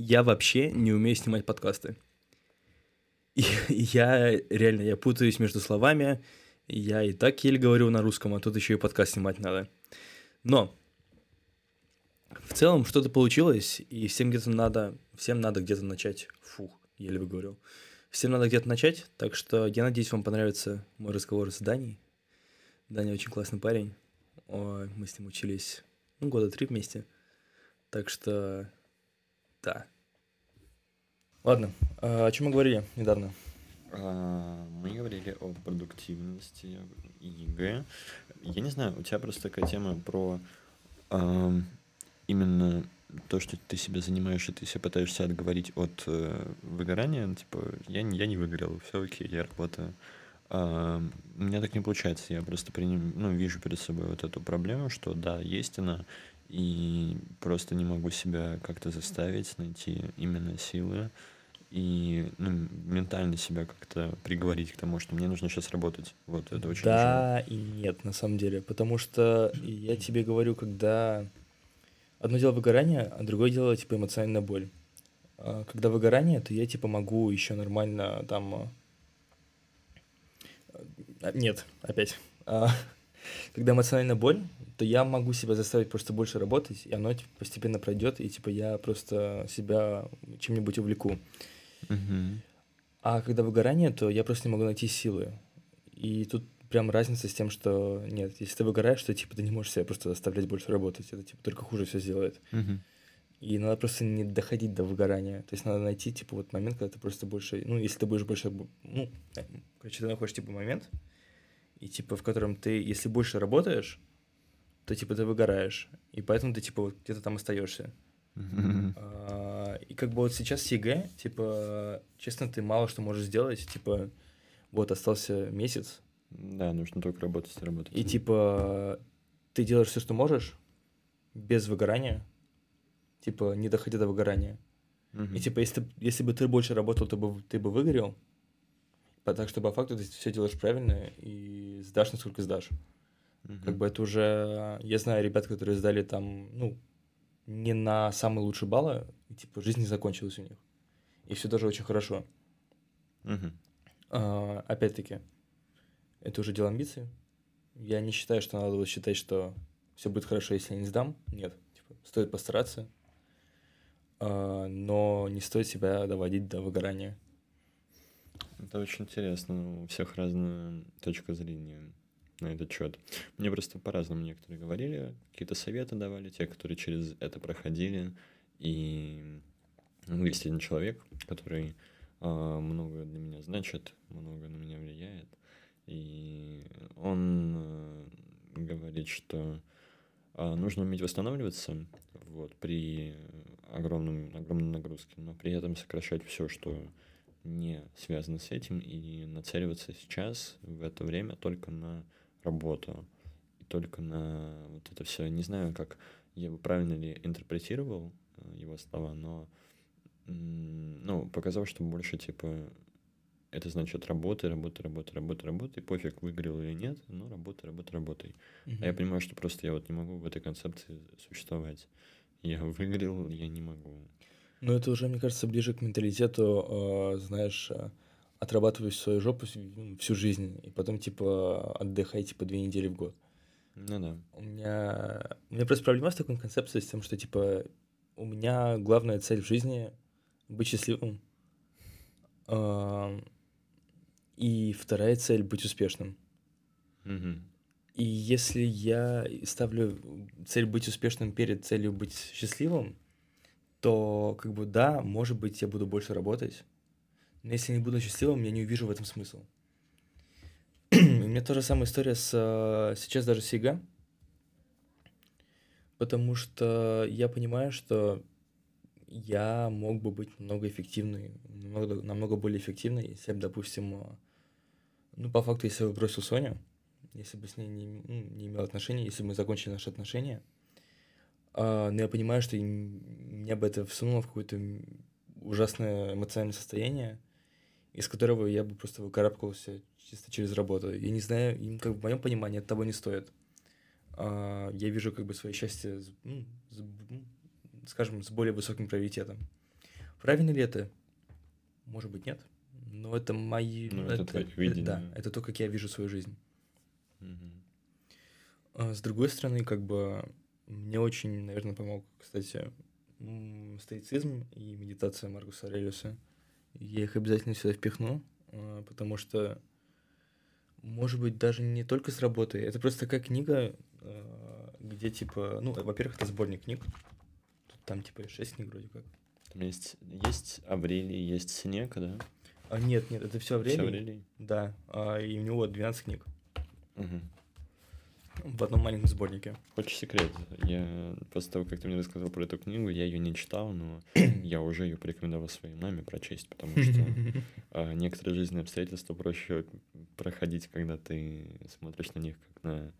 я вообще не умею снимать подкасты. И я реально, я путаюсь между словами, я и так еле говорю на русском, а тут еще и подкаст снимать надо. Но в целом что-то получилось, и всем где-то надо, всем надо где-то начать. Фух, еле выговорил. Всем надо где-то начать, так что я надеюсь, вам понравится мой разговор с Даней. Даня очень классный парень. Ой, мы с ним учились ну, года три вместе. Так что, да. Ладно, а о чем мы говорили недавно? А, мы говорили о продуктивности и ЕГЭ. Я не знаю, у тебя просто такая тема про а, именно то, что ты себя занимаешь, и ты себя пытаешься отговорить от э, выгорания, ну, типа, я, я не выгорел, все окей, я работаю. А, у меня так не получается, я просто приним, ну, вижу перед собой вот эту проблему, что да, есть она, и просто не могу себя как-то заставить найти именно силы и ну, ментально себя как-то приговорить к тому, что мне нужно сейчас работать. Вот это очень Да и нет, на самом деле, потому что я тебе говорю, когда одно дело выгорание, а другое дело типа эмоциональная боль. А когда выгорание, то я типа могу еще нормально там... А, нет, опять. Когда эмоциональная боль, то я могу себя заставить просто больше работать, и оно типа, постепенно пройдет, и типа я просто себя чем-нибудь увлеку. А когда выгорание, то я просто не могу найти силы. И тут прям разница с тем, что нет, если ты выгораешь, то типа ты не можешь себя просто заставлять больше работать, это типа только хуже все сделает. И надо просто не доходить до выгорания. То есть надо найти, типа, вот момент, когда ты просто больше... Ну, если ты будешь больше... Ну, короче, ты находишь, типа, момент, и, типа, в котором ты, если больше работаешь, то, типа, ты выгораешь. И поэтому ты, типа, вот где-то там остаешься. А, и как бы вот сейчас ЕГЭ, типа, честно, ты мало что можешь сделать. Типа, вот остался месяц, да, нужно только работать и работать. И типа ты делаешь все, что можешь, без выгорания, типа не доходя до выгорания. И типа если, если бы ты больше работал, то бы ты бы выгорел. Так что по факту ты все делаешь правильно и сдашь, насколько сдашь. Угу. Как бы это уже... Я знаю ребят, которые сдали там, ну, не на самые лучшие баллы, и типа жизнь не закончилась у них. И все даже очень хорошо. Угу. А, опять-таки, это уже дело амбиций. Я не считаю, что надо считать, что все будет хорошо, если я не сдам. Нет, типа, стоит постараться, а, но не стоит себя доводить до выгорания. Это очень интересно. У всех разная точка зрения на этот счет. Мне просто по-разному некоторые говорили, какие-то советы давали, те, которые через это проходили. И ну, есть один человек, который э, много для меня значит, много на меня влияет. И он э, говорит, что э, нужно уметь восстанавливаться вот, при огромном, огромной нагрузке, но при этом сокращать все, что не связано с этим, и нацеливаться сейчас, в это время, только на работу, и только на вот это все. Не знаю, как я бы правильно ли интерпретировал э, его слова, но ну, показал, что больше, типа, это значит работай, работай, работай, работай, работай, пофиг, выиграл или нет, но работай, работай, работай. Uh-huh. А я понимаю, что просто я вот не могу в этой концепции существовать. Я выиграл, я не могу. Ну, это уже, мне кажется, ближе к менталитету, э, знаешь, э, отрабатываешь свою жопу ну, всю жизнь, и потом, типа, отдыхай, типа, две недели в год. Ну да. У меня... У меня просто проблема с такой концепцией, с тем, что, типа, у меня главная цель в жизни — быть счастливым. И вторая цель — быть успешным. Угу. И если я ставлю цель быть успешным перед целью быть счастливым, то как бы да, может быть, я буду больше работать, но если не буду счастливым, я не увижу в этом смысл. У меня тоже самая история с э, сейчас даже с потому что я понимаю, что я мог бы быть намного эффективный, намного, намного более эффективный, если бы, допустим, э, ну, по факту, если бы бросил Соню, если бы с ней не, ну, не имел отношений, если бы мы закончили наши отношения, но я понимаю, что меня бы это всунуло в какое-то ужасное эмоциональное состояние, из которого я бы просто выкарабкался чисто через работу. Я не знаю, им как бы в моем понимании от того не стоит. А, я вижу как бы свое счастье, с, ну, скажем, с более высоким приоритетом. Правильно ли это? Может быть, нет. Но это мои... Ну, это твое видение. Да, это то, как я вижу свою жизнь. А с другой стороны, как бы мне очень, наверное, помог, кстати, стоицизм и медитация Маркуса Аврелиуса. Я их обязательно сюда впихну, а, потому что, может быть, даже не только с работой. Это просто такая книга, а, где, типа, ну, во-первых, это сборник книг. Тут там, типа, шесть книг вроде как. Там есть, есть Аврелий, есть Синека, да? А, нет, нет, это все Аврелий. Всё Аврелий? Да, а, и у него 12 книг Мгм. В одном маленьком сборнике. Хочешь секрет? Я после того, как ты мне рассказал про эту книгу, я ее не читал, но я уже ее порекомендовал своей маме прочесть, потому что а, некоторые жизненные обстоятельства проще проходить, когда ты смотришь на них как на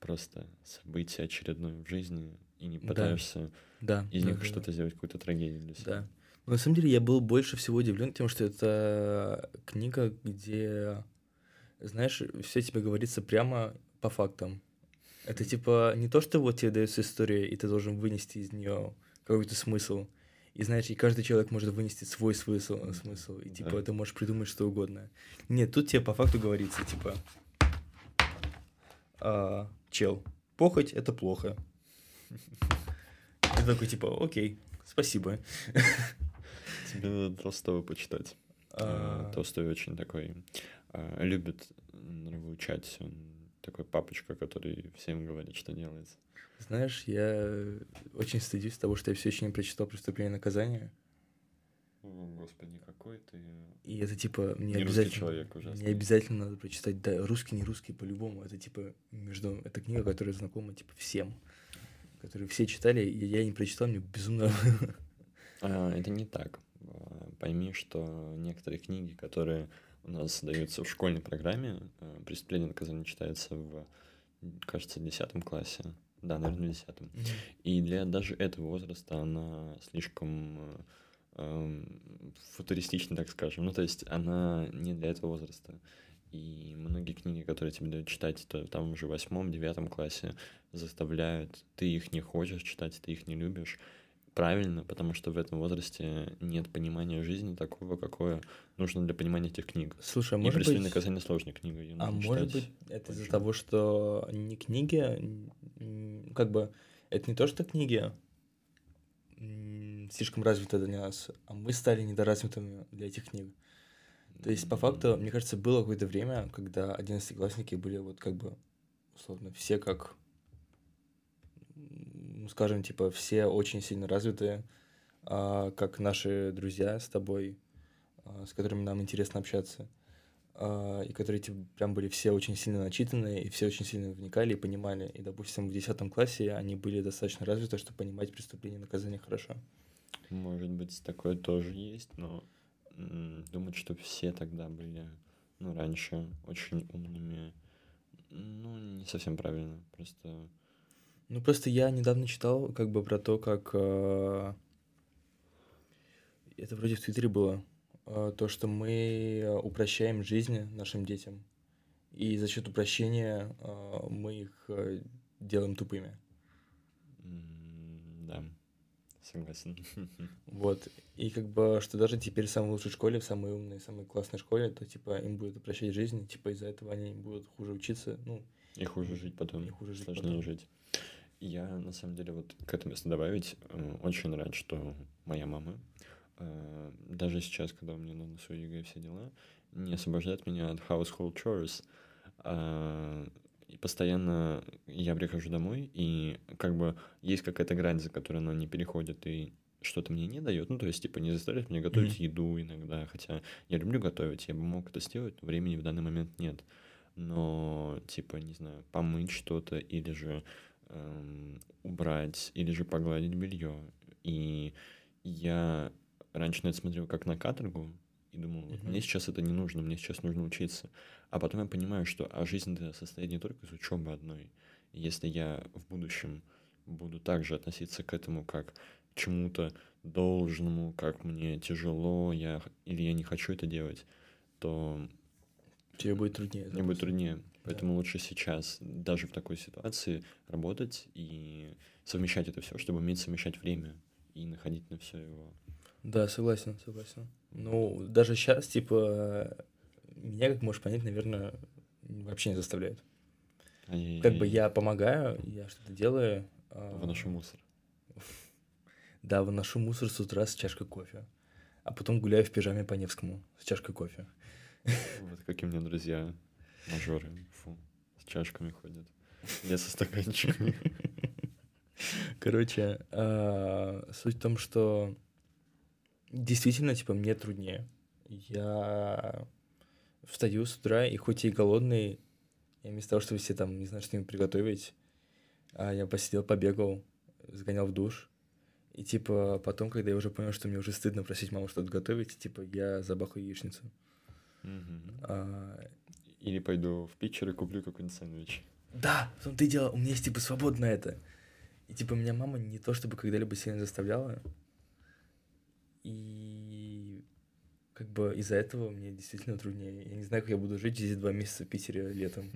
просто событие очередное в жизни и не Да. пытаешься Да. из да, них да, да. что-то сделать, какую-то трагедию для себя. Да. Но на самом деле я был больше всего удивлен тем, что это книга, где, знаешь, все тебе говорится прямо по фактам. Это типа не то, что вот тебе дается история, и ты должен вынести из нее какой-то смысл. И знаешь, и каждый человек может вынести свой смысл, смысл и типа Да. ты можешь придумать что угодно. Нет, тут тебе по факту говорится, типа, а, чел, похоть это плохо. Ты такой, типа, окей, спасибо. Тебе надо Толстого почитать. А, А, Толстой очень такой а, любит нравоучать. Он такой папочка, который всем говорит, что делается. Знаешь, я очень стыдюсь того, что я все еще не прочитал «Преступление и наказание». О, господи, какой ты... И это типа мне Не обязательно, человек ужасный. мне обязательно надо прочитать. Да, русский, не русский, по-любому. Это типа между... Это книга, которая знакома типа всем. Которую все читали, и я не прочитал, мне безумно... А, это не так. Пойми, что некоторые книги, которые у нас даются в школьной программе, а, «Преступление и наказание» читается в, кажется, 10 классе. Да, наверное, в 10. И для даже этого возраста она слишком э, эм, футуристична, так скажем. Ну, то есть она не для этого возраста. И многие книги, которые тебе дают читать, то там уже в восьмом, девятом классе заставляют, ты их не хочешь читать, ты их не любишь. Правильно, потому что в этом возрасте нет понимания жизни такого, какое нужно для понимания этих книг. Слушай, а может «Преступление и быть... наказание» сложная книга, ее А может быть, это из-за того, что не книги, как бы, это не то, что книги слишком развиты для нас, а мы стали недоразвитыми для этих книг. То есть, по факту, мне кажется, было какое-то время, когда одиннадцатиклассники были вот как бы, условно, все как, м, скажем, типа, все очень сильно развитые, а, как наши друзья с тобой, а, с которыми нам интересно общаться, а, и которые типа, прям были все очень сильно начитанные, и все очень сильно вникали и понимали. И, допустим, в 10 классе они были достаточно развиты, чтобы понимать преступление и наказание хорошо. Может быть, такое тоже есть, но думать, что все тогда были, ну, раньше очень умными, ну, не совсем правильно. Просто Ну, просто я недавно читал как бы про то, как... а, Это вроде в Твиттере было. а, То, что мы упрощаем жизнь нашим детям. И за счет упрощения а, мы их а, делаем тупыми. м, да, согласен. Вот. И как бы, что даже теперь в самой лучшей школе, в самой умной, самой классной школе, то типа им будет упрощать жизнь, типа из-за этого они будут хуже учиться, ну, И хуже жить потом, И хуже жить сложнее потом. жить. Я, на самом деле, вот к этому если добавить, э, очень рад, что моя мама, э, даже сейчас, когда у меня на носу ЕГЭ и все дела, не освобождает меня от household chores. А, И постоянно я прихожу домой, и как бы есть какая-то грань, за которую она не переходит, и что-то мне не дает. Ну, то есть, типа, не заставляет меня готовить еду иногда, хотя я люблю готовить, я бы мог это сделать, но времени в данный момент нет. Но, типа, не знаю, помыть что-то или же убрать, или же погладить белье. И я раньше на это смотрел как на каторгу, и думал, вот Мгм. мне сейчас это не нужно, мне сейчас нужно учиться. А потом я понимаю, что а жизнь-то состоит не только из учебы одной. И если я в будущем буду также относиться к этому как к чему-то должному, как мне тяжело, я, или я не хочу это делать, то тебе будет труднее. мне будет труднее. Поэтому лучше сейчас, даже в такой ситуации, работать и совмещать это все, чтобы уметь совмещать время и находить на все его Да, согласен, согласен. Ну, даже сейчас, типа, меня, как можешь понять, наверное, вообще не заставляют. Ай-яй-яй. Как бы я помогаю, я что-то делаю. А, выношу мусор. Да, выношу мусор с утра с чашкой кофе. А потом гуляю в пижаме по Невскому с чашкой кофе. Вот какие меня друзья, мажоры, фу, с чашками ходят. Я со стаканчиками. Короче, а, суть в том, что действительно, типа, мне труднее. Я встаю с утра, и хоть и голодный, я вместо того, чтобы все там, не знаю, что-нибудь приготовить, а я посидел, побегал, сгонял в душ. И, типа, потом, когда я уже понял, что мне уже стыдно просить маму что-то готовить, типа, я забахаю яичницу. Mm-hmm. А... Или пойду в питчер и куплю какой-нибудь сэндвич. Да, в том-то и дело, у меня есть, типа, свободно это. И, типа, меня мама не то чтобы когда-либо сильно заставляла. И как бы из-за этого мне действительно труднее. Я не знаю, как я буду жить здесь два месяца в Питере летом.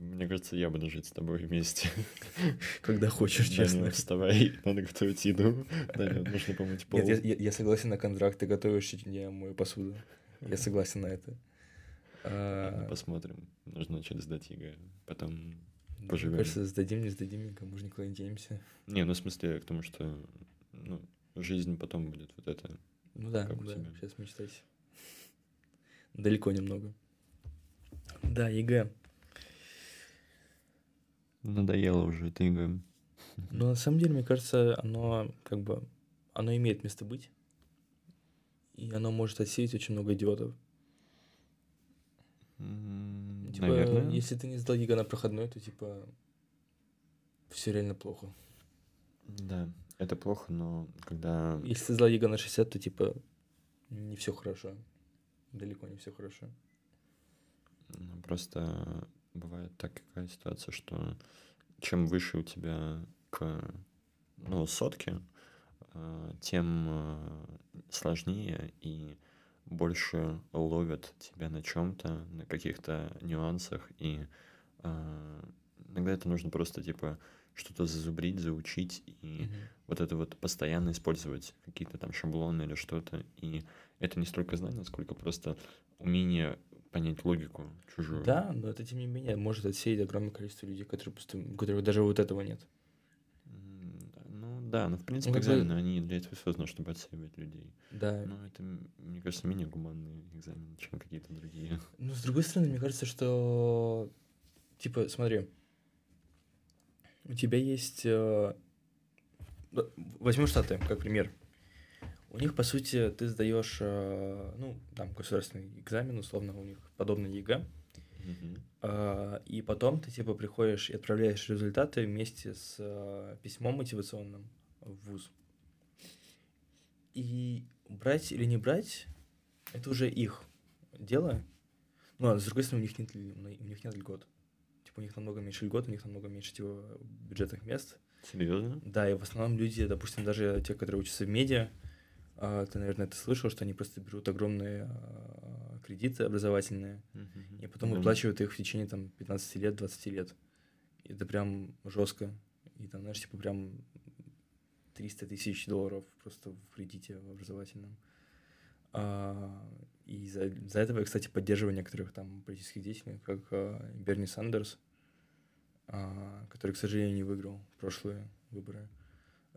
Мне кажется, я буду жить с тобой вместе. Когда хочешь, честно. Даня, вставай, надо готовить еду. Даня, нужно помыть пол. Нет, я, я согласен на контракт, ты готовишь, я мою посуду. Я согласен на это. А... Посмотрим. Нужно начать сдать ЕГЭ. Потом поживем. Мне кажется, сдадим, не сдадим, никому же никуда не денемся. Не, ну в смысле к тому, что ну, жизнь потом будет вот это. Ну да, да, сейчас мечтайте. Далеко немного. Да, ЕГЭ. Надоело уже это ЕГЭ. Но на самом деле, мне кажется, оно как бы, оно имеет место быть. И оно может отсеять очень много идиотов. Типа, наверное. если ты не сдал ЕГЭ на проходной, то типа все реально плохо. Да. Это плохо, но когда... Если ты сдал ЕГЭ на 60, то типа не все хорошо. Далеко не все хорошо. Ну, просто бывает такая ситуация, что чем выше у тебя к ну, сотке, э, тем э, сложнее и больше ловят тебя на чем-то, на каких-то нюансах, и э, иногда это нужно просто типа что-то зазубрить, заучить, и mm-hmm. вот это вот постоянно использовать какие-то там шаблоны или что-то. И это не столько знание, сколько просто умение понять логику чужую. Да, но это тем не менее может отсеять огромное количество людей, которые просто, у которых даже вот этого нет. Ну да, но в принципе ну, экзамены, бы... они для этого созданы, чтобы отсеивать людей. Да. Но это, мне кажется, менее гуманные экзамены, чем какие-то другие. Ну, с другой стороны, мне кажется, что, типа, смотри, у тебя есть... Э, возьмем Штаты как пример. У них, по сути, ты сдаешь, э, ну, там, государственный экзамен, условно, у них подобный ЕГЭ. Mm-hmm. И потом ты, типа, приходишь и отправляешь результаты вместе с письмом мотивационным в ВУЗ. И брать или не брать, это уже их дело. Ну, а с другой стороны, у них нет, у них нет льгот у них намного меньше льгот, у них намного меньше типа, бюджетных мест. Серьезно? Да, и в основном люди, допустим, даже те, которые учатся в медиа, а, ты, наверное, это слышал, что они просто берут огромные а, кредиты образовательные, mm-hmm. и потом выплачивают их в течение там 15 лет, 20 лет. И это прям жестко. И там, знаешь, типа прям 300 тысяч долларов просто в кредите образовательном. А, и за, за этого я, кстати, поддерживаю некоторых там политических деятелей, как а, Берни Сандерс, а, который, к сожалению, не выиграл прошлые выборы.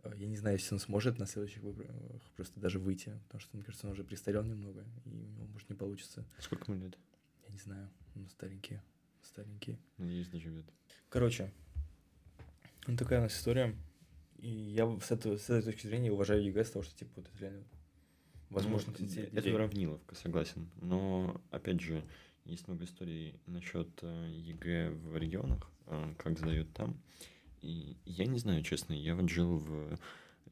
А, я не знаю, если он сможет на следующих выборах просто даже выйти, потому что, мне кажется, он уже престарел немного, и у него, может, не получится. Сколько ему лет? Я не знаю, он старенький, старенький. Надеюсь, доживет. Короче, ну такая у нас история. И я с, этого, с этой точки зрения уважаю ЕГЭ с того, что, типа, вот это реально возможно, ну, это уравниловка, согласен. Но, опять же, есть много историй насчет э, ЕГЭ в регионах, э, как сдают там. И я не знаю, честно, я вот жил в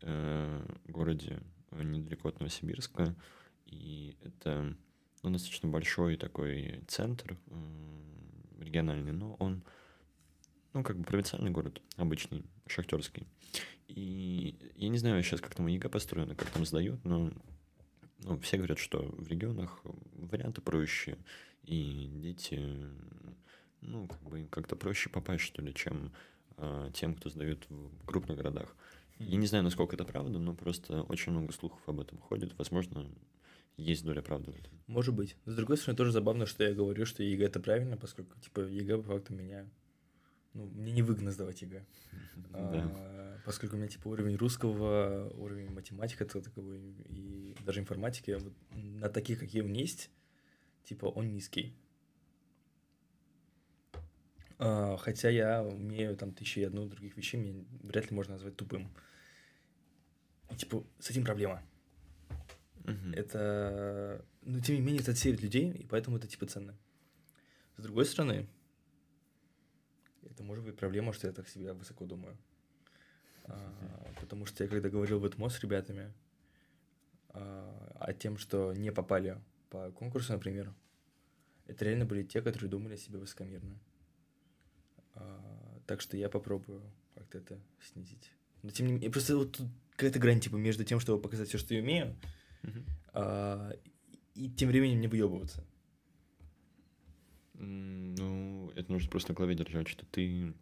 э, городе недалеко от Новосибирска, и это ну, достаточно большой такой центр э, региональный, но он, ну, как бы провинциальный город, обычный, шахтерский. И я не знаю сейчас, как там ЕГЭ построено, как там сдают, но ну, все говорят, что в регионах варианты проще, и дети, ну, как бы как-то проще попасть, что ли, чем э, тем, кто сдает в крупных городах. Я не знаю, насколько это правда, но просто очень много слухов об этом ходит. Возможно, есть доля правды в этом. Может быть. С другой стороны, тоже забавно, что я говорю, что ЕГЭ это правильно, поскольку, типа, ЕГЭ по факту меня... Ну, мне невыгодно сдавать ЕГЭ. А, поскольку у меня, типа, уровень русского, уровень математики таковой, и даже информатики, вот на таких, какие у меня есть, типа, он низкий. А, хотя я умею там тысячи и одну других вещей, мне вряд ли можно назвать тупым. И, типа, с этим проблема. Это, ну, тем не менее, это отсеивает людей, и поэтому это, типа, ценно. С другой стороны, это может быть проблема, что я так себя высоко думаю. А, потому что я когда говорил в ЭТМО с ребятами а, о тем, что не попали по конкурсу, например, это реально были те, которые думали о себе высокомерно. А, так что я попробую как-то это снизить. Но тем не менее, просто вот тут какая-то грань, типа, между тем, чтобы показать все, что я умею, а, и тем временем не выебываться. Ну, это нужно просто в голове держать, что ты,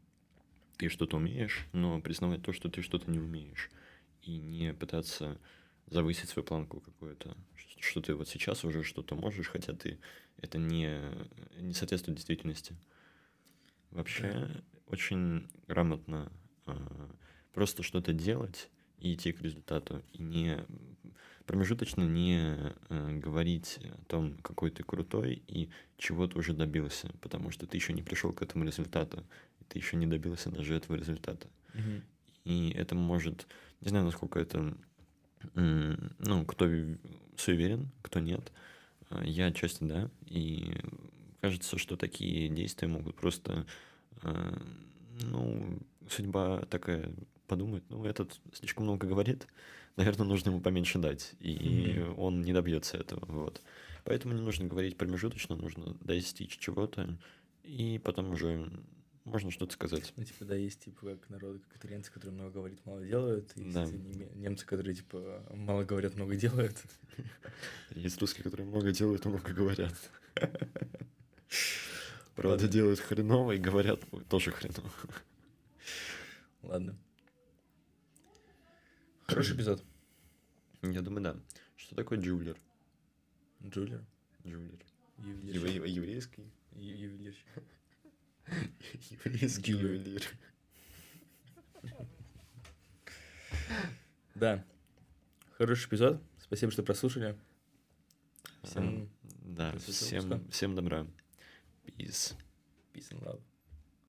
ты что-то умеешь, но признавать то, что ты что-то не умеешь. И не пытаться завысить свою планку какую-то, что ты вот сейчас уже что-то можешь, хотя ты это не, не соответствует действительности. Вообще очень грамотно а, просто что-то делать и идти к результату, и не промежуточно не э, говорить о том, какой ты крутой и чего ты уже добился, потому что ты еще не пришел к этому результату, ты еще не добился даже этого результата. И это может, не знаю, насколько это, ну, кто суеверен, кто нет. А, Я отчасти да, и кажется, что такие действия могут просто, а, ну, судьба такая подумает, ну, этот слишком много говорит, наверное, нужно ему поменьше дать, и Мгм. он не добьется этого, вот. Поэтому не нужно говорить промежуточно, нужно достичь чего-то, и потом уже можно что-то сказать. Ну, типа, да, есть, типа, как народы, как итальянцы, которые много говорят, мало делают, и есть Да. немцы, которые, типа, мало говорят, много делают. Есть русские, которые много делают, но много говорят. Правда, делают хреново и говорят тоже хреново. Ладно. Хороший эпизод. Я думаю, да. Что такое джулер? Джулер. Джулер. Еврейский? Ювелирщик. Еврейский ювелир. Да. Хороший эпизод. Спасибо, что прослушали. Всем Да, всем, всем добра. Peace. peace and love.